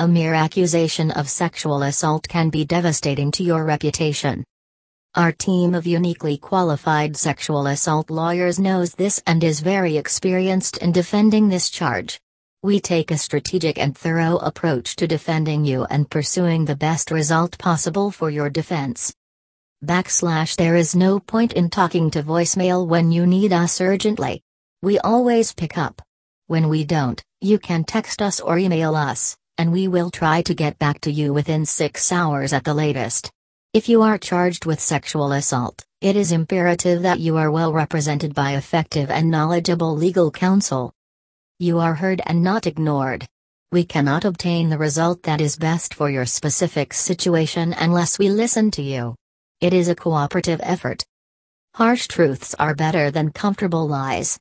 A mere accusation of sexual assault can be devastating to your reputation. Our team of uniquely qualified sexual assault lawyers knows this and is very experienced in defending this charge. We take a strategic and thorough approach to defending you and pursuing the best result possible for your defense. Backslash There is no point in talking to voicemail when you need us urgently. We always pick up. When we don't, you can text us or email us, and we will try to get back to you within six hours at the latest. If you are charged with sexual assault, it is imperative that you are well represented by effective and knowledgeable legal counsel. You are heard and not ignored. We cannot obtain the result that is best for your specific situation unless we listen to you. It is a cooperative effort. Harsh truths are better than comfortable lies.